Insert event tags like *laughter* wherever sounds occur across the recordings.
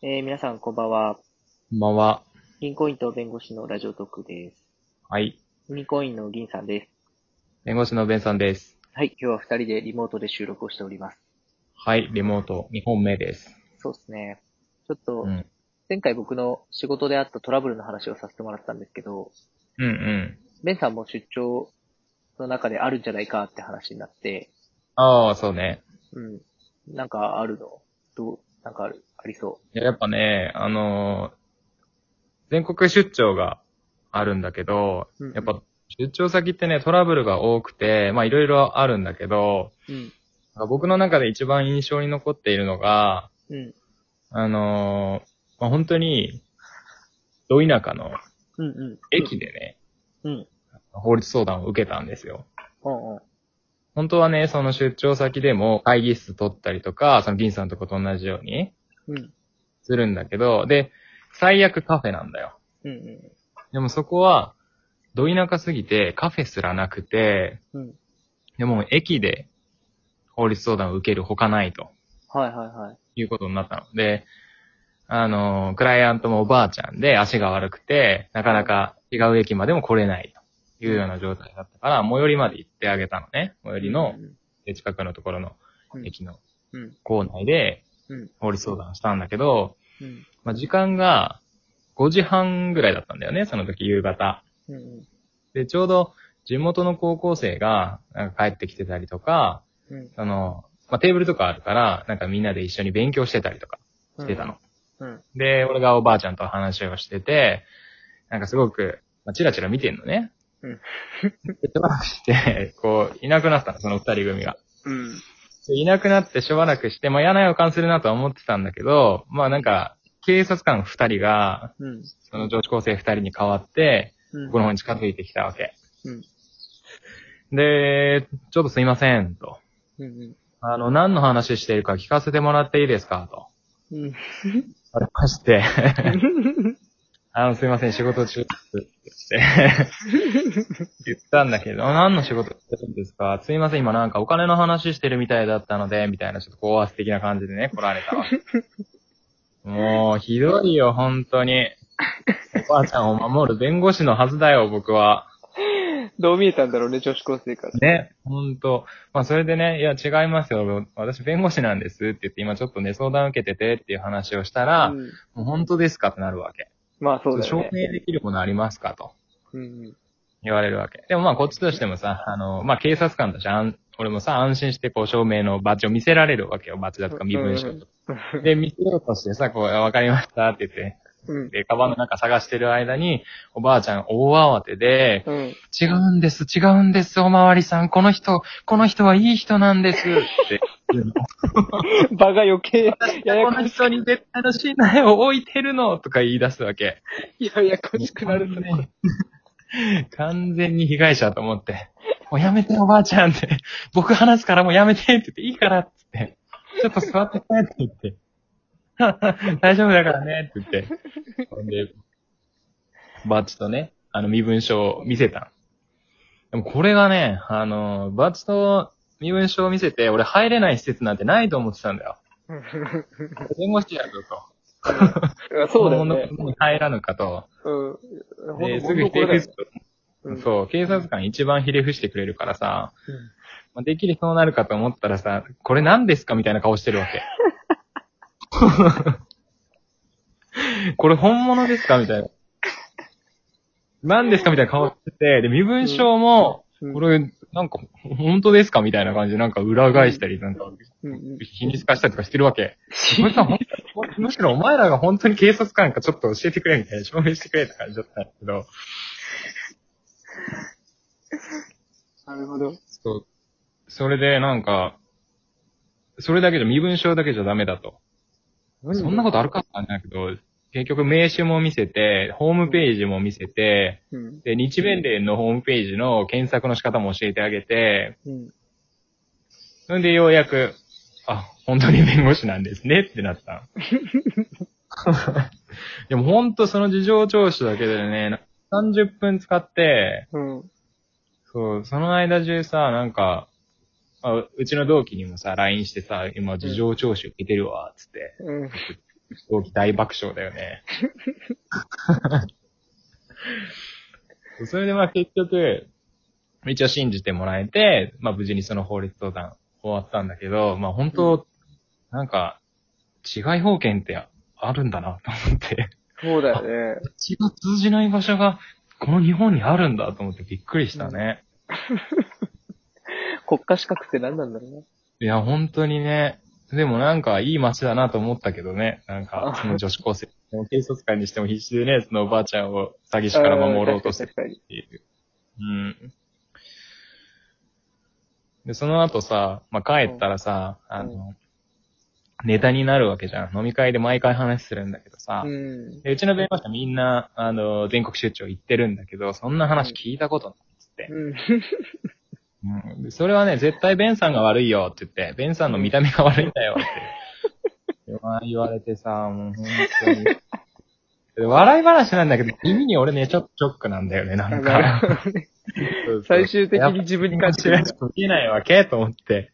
えー皆さん、こんばんは。こんばんは。銀行員と弁護士のラジオトークです。はい。銀行員の銀さんです。弁護士のベンさんです。はい、今日は二人でリモートで収録をしております。はい。リモート2本目です。そうですね。ちょっとう、ん。前回僕の仕事であったトラブルの話をさせてもらったんですけど、うんうん。ベンさんも出張の中であるんじゃないかって話になって、ああ、そうね。うん。なんかあるの？どう、なんかある、ありそいややっぱね、あのー全国出張があるんだけど、うんやっぱ出張先ってね、トラブルが多くて、まあいろいろあるんだけど、う。うん。僕の中で一番印象に残っているのが、うん。あのーまあ本当に、ど田舎のうんうん。駅でね、うん。法律相談を受けたんですよ。うんうん。本当はね、その出張先でも会議室取ったりとか、その銀さんとこと同じようにうん。するんだけど、で、最悪カフェなんだよ。うんうん。でもそこは、ど田舎すぎてカフェすらなくて、うん。でも駅で法律相談を受けるほかないとはいはいはい。いうことになったの。で、あの、クライアントもおばあちゃんで足が悪くて、なかなか違う駅までも来れないというような状態だったから、最寄りまで行ってあげたのね。最寄りのうん近くのところのうん駅のうん。構内でうん。法律相談したんだけど、うん。まあ、時間が5時半ぐらいだったんだよね、その時夕方。うんうん。で、ちょうど地元の高校生がなんか帰ってきてたりとか、うん。あの、まあ、テーブルとかあるから、なんかみんなで一緒に勉強してたりとかしてたの。うん。で、俺がおばあちゃんと話をしてて、なんかすごく、まあ、チラチラ見てんのね。うん。で、しばらくして、こう、いなくなったの、その二人組が。うん。でいなくなってしばらくして、まあ、嫌な予感するなとは思ってたんだけど、まあなんか、警察官二人が、うん。その女子高生二人に代わって、うん。僕の方に近づいてきたわけ。うん。で、ちょっとすいません、と。うん。あの、何の話しているか聞かせてもらっていいですかと。うん。ありまして、*laughs* あの、すいません、仕事中ですって言ったんだけど、*laughs* 何の仕事してるんですか？すいません、今なんかお金の話してるみたいだったので、みたいなちょっと高圧的な感じでね、来られたわ。*laughs* もう、ひどいよ、本当に。おばあちゃんを守る弁護士のはずだよ、僕は。どう見えたんだろうね、女子高生から。ね、ほんと。まあ、それでね、いや、違いますよ。私弁護士なんですって言って、今ちょっとね、相談受けててっていう話をしたら、うんもう本当ですか？ってなるわけ。まあそうだよ証ね。明できるものありますかとうん。言われるわけ。でもまあ、こっちとしてもさ、あの、まあ、警察官としてあん、俺もさ、安心してこう、証明のバッジを見せられるわけよ。バッジだとか身分証とか。で、見せようとしてさ、こう、わかりましたって言って、うん。で、カバンの中探してる間に、おばあちゃん大慌てで、うん。違うんです、違うんです、おまわりさん。この人、この人はいい人なんです。って。*laughs* 場が余計、ややこの人に絶対の信頼を置いてるのとか言い出すわけ。ややこしくなるんだね。完全に被害者と思って。もうやめておばあちゃんって。僕話すからもうやめてって言って、いいからって言って。ちょっと座ってねって言って。*laughs* 大丈夫だからねって言って。*laughs* ほんで、バッジとね、あの身分証を見せたの。でもこれがね、あの、バッジと身分証を見せて、俺入れない施設なんてないと思ってたんだよ。弁護士やぞと。*laughs* そうだよね本。物に入らぬかと。うん。で、ほすぐひれ伏すと。うんそう、警察官一番ひれ伏してくれるからさ、まあ、できりそうなるかと思ったらさ、これ何ですかみたいな顔してるわけ。*laughs* これ本物ですか？みたいな。何ですか？みたいな顔してて、で、身分証も、うんこれ、なんか、本当ですか？みたいな感じで、なんか裏返したり、なんか、秘密化したりとかしてるわけ。これさ、ほんむしろお前らが本当に警察官かちょっと教えてくれみたいな、証明してくれって感じだったんだけど、なるほど。そう。それで、なんか、それだけじゃ、身分証だけじゃダメだと。そんなことあるかって感じだけど、結局名刺も見せて、ホームページも見せて、うん。で、日弁連のホームページの検索の仕方も教えてあげて、うん。それでようやく、あ、本当に弁護士なんですねってなった。*laughs* でも本当その事情聴取だけでね、30分使って、うん。そう、その間中さ、なんか、あうちの同期にもさ、LINE してさ、今事情聴取受けてるわ、つって。うん。同期大爆笑だよね。*laughs* それでまあ結局、一応信じてもらえて、まあ無事にその法律相談終わったんだけど、まあ本当、なんか、違い保険ってあるんだなと思って、そうだよね。血が通じない場所がこの日本にあるんだと思ってびっくりしたね。国家資格って何なんだろうね。いや、本当にね。でもなんかいい街だなと思ったけどね。なんか、その女子高生。警察官にしても必死でね、そのおばあちゃんを詐欺師から守ろうとしてるっていう。うん。で、その後さ、まあ、帰ったらさ、あの、ネタになるわけじゃん。飲み会で毎回話するんだけどさ、うん。でうちの弁護士はみんな、あの、全国出張行ってるんだけど、そんな話聞いたことないっつって。うん。うんでそれはね、絶対ベンさんが悪いよって言って、ベンさんの見た目が悪いんだよって。言われてさ、もう本当に。で笑い話なんだけど、耳に俺ね、ちょっとショックなんだよね、なんか。そうそう最終的に自分に感じてるやっぱ。見えないわけと思って。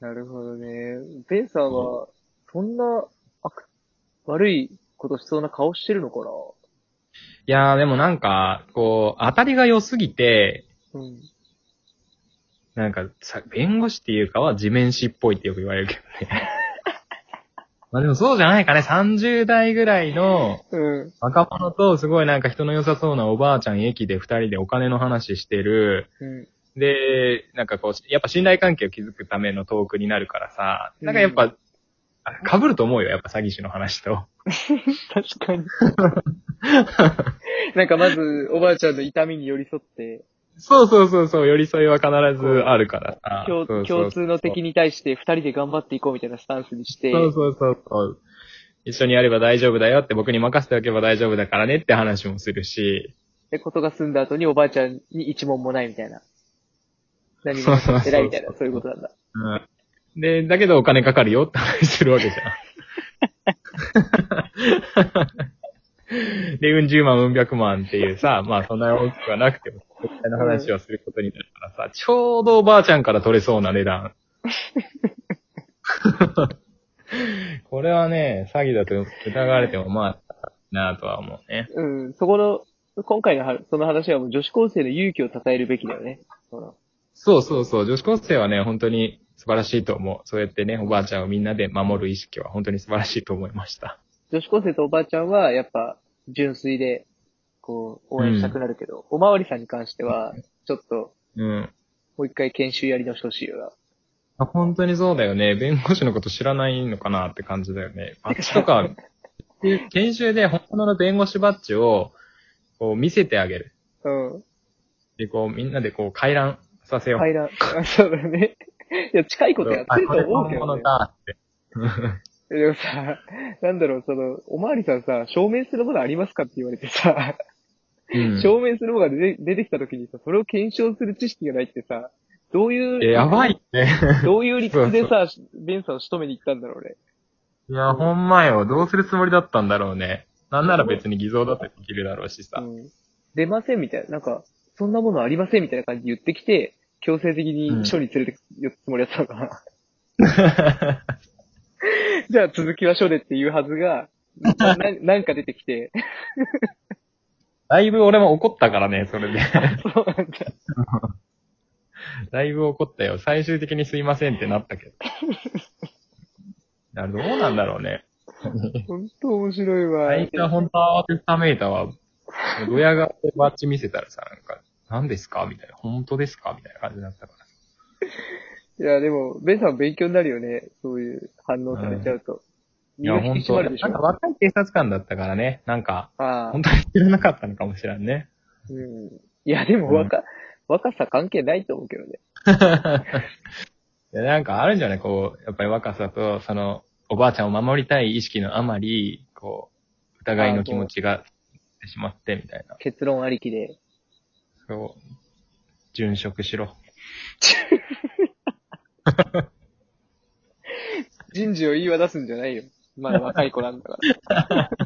なるほどね。ベンさんは、そんな、悪、悪いことしそうな顔してるのかな？いやー、でもなんか、こう、当たりが良すぎて、うん。なんかさ、弁護士っていうかは地面師っぽいってよく言われるけどね。*laughs* まあでもそうじゃないかね。30代ぐらいのうん。若者とすごいなんか人の良さそうなおばあちゃん駅で二人でお金の話してる。うん。で、なんかこう、やっぱ信頼関係を築くためのトークになるからさ、なんかやっぱ、被ると思うよ、やっぱ詐欺師の話と。確かに。*laughs* なんかまず、おばあちゃんの痛みに寄り添って、そうそうそうそう、寄り添いは必ずあるからさ。共通の敵に対して二人で頑張っていこうみたいなスタンスにして、そうそうそうそう。一緒にやれば大丈夫だよって僕に任せておけば大丈夫だからねって話もするし。で、ことが済んだ後におばあちゃんに一問もないみたいな。何も偉いみたいな、そういうことなんだ。うん。で、だけどお金かかるよって話するわけじゃん。*laughs* で、うん十万、うん百万っていうさ、まあそんな大きくはなくても、絶対の話をすることになるからさ、ちょうどおばあちゃんから取れそうな値段。*laughs* これはね、詐欺だと疑われてもまあ、なぁとは思うね。うん、そこの、今回のはその話はもう女子高生の勇気を称えるべきだよね。そうそうそう。女子高生はね、本当に素晴らしいと思う。そうやってね、おばあちゃんをみんなで守る意識は本当に素晴らしいと思いました。女子高生とおばあちゃんは、やっぱ、純粋で、こう、応援したくなるけど、おまわりさんに関しては、ちょっと、うん。もう一回研修やり直してほしいよな。あ本当にそうだよね。弁護士のこと知らないのかなって感じだよね。バッジとか、研修で本物の弁護士バッジを、こう見せてあげる。うん。で、こうみんなでこう回覧させよう。階段。あそうだね。いや、近いことやってると思うけ。本物だって。*laughs* でもさ、なんだろう、その、おまわりさんさ、証明するものありますかって言われてさ、うん。証明するものが出てきた時にさ、それを検証する知識がないってさ、どういう、えやばいね。*laughs* どういう理屈でさ、ベンさんを仕留めに行ったんだろうね。いや、ほんまよ。どうするつもりだったんだろうね。なんなら別に偽造だってできるだろうしさ。うん。出ませんみたいな、なんか、そんなものありませんみたいな感じで言ってきて、強制的に署に連れて行くつもりだったのかな。*laughs* じゃあ続きは署でって言うはずが、な *laughs* なんか出てきて、だいぶ俺も怒ったからね、それで。そうなんだ。だいぶ怒ったよ。最終的にすいませんってなったけど。いやどうなんだろうね。本当面白いわ。最初は本当は慌てためいたわ。ドヤ顔でバッチ見せたらさ、なんか、何ですか？みたいな。本当ですか？みたいな感じになったから。いや、でも、ベンさん勉強になるよね。そういう反応されちゃうと。いや、本当。なんか若い警察官だったからね。なんか、本。当に知らなかったのかもしれんね。うん。いや、でも若、若さ関係ないと思うけどね。*laughs* いや、なんかあるんじゃない？こう、やっぱり若さと、その、おばあちゃんを守りたい意識のあまり、こう、疑いの気持ちが出てしまって、みたいな。結論ありきで。そう。殉職しろ。*laughs* 人事を言い渡すんじゃないよ。まだ若い子なんだから。ち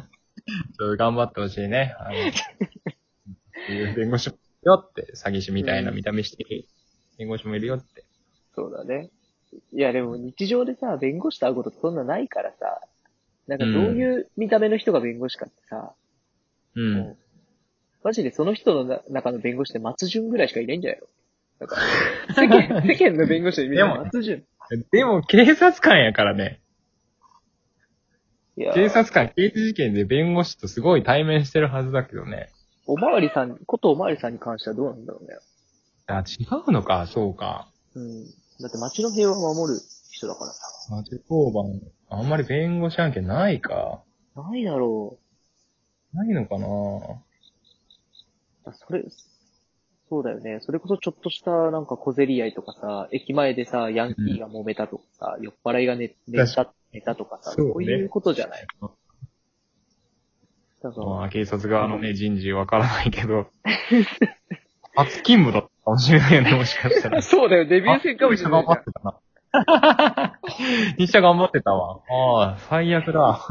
ょっと頑張ってほしいね。あの、弁護士もいるよって、詐欺師みたいな見た目してる弁護士もいるよって。そうだね。いやでも日常でさ、弁護士と会うことってそんなないからさ、なんかどういう見た目の人が弁護士かってさ、うん。もうマジでその人のな中の弁護士って松潤ぐらいしかいないんじゃないの？なんか、世間、*laughs* 世間の弁護士でも松潤。でも、警察官やからね。いや、警察官、刑事事件で弁護士とすごい対面してるはずだけどね。おまわりさん、ことおまわりさんに関してはどうなんだろうね。あ、違うのか、そうか。うん。だって街の平和を守る人だからさ。町当番、あんまり弁護士案件ないか。ないだろないのかな？う。それ、そうだよね。それこそちょっとしたなんか小競り合いとかさ、駅前でさ、ヤンキーが揉めたとかさ、酔っ払いが寝寝た、寝たとかさ、そうねこういうことじゃないだからまあ、警察側のね、人事わからないけど。*laughs* 初勤務だったかもしれないよね、もしかしたら。*laughs* そうだよ、デビュー戦かもしれないてたな。日社頑張ってたわ。ああ、最悪だ。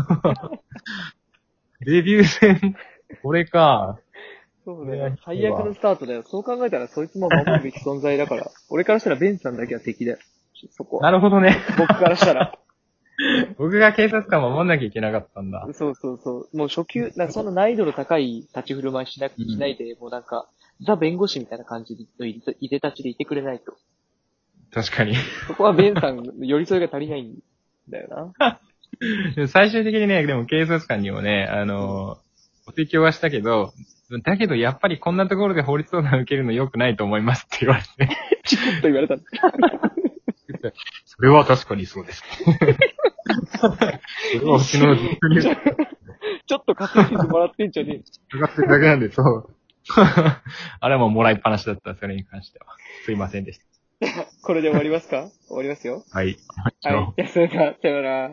*laughs* デビュー戦、これか。そうだよ。最悪のスタートだよ。そう考えたらそいつも守るべき存在だから。俺からしたらベンさんだけは敵だよ。そこは。なるほどね。僕からしたら。*laughs* 僕が警察官守んなきゃいけなかったんだ。そうそうそう。もう初級、なんかその難易度の高い立ち振る舞いしなくうんしないで、もうなんか、ザ弁護士みたいな感じのいでたちでいてくれないと。確かに。そこはベンさんの寄り添いが足りないんだよな。*laughs* 最終的にね、でも警察官にもね、あの、お提供はしたけど、だけどやっぱりこんなところで法律相談受けるの良くないと思いますって言われて。チクッと言われた。*laughs* それは確かにそうです。ちの実にちょっと稼いでもらってんじゃね伺ってるだけなんで、そう。*laughs* あれはもうもらいっぱなしだった、それに関しては。すいませんでしえ。*laughs* これで終わりますか？終わりますよ。た。はい。はい。じゃあそれでは、さよなら。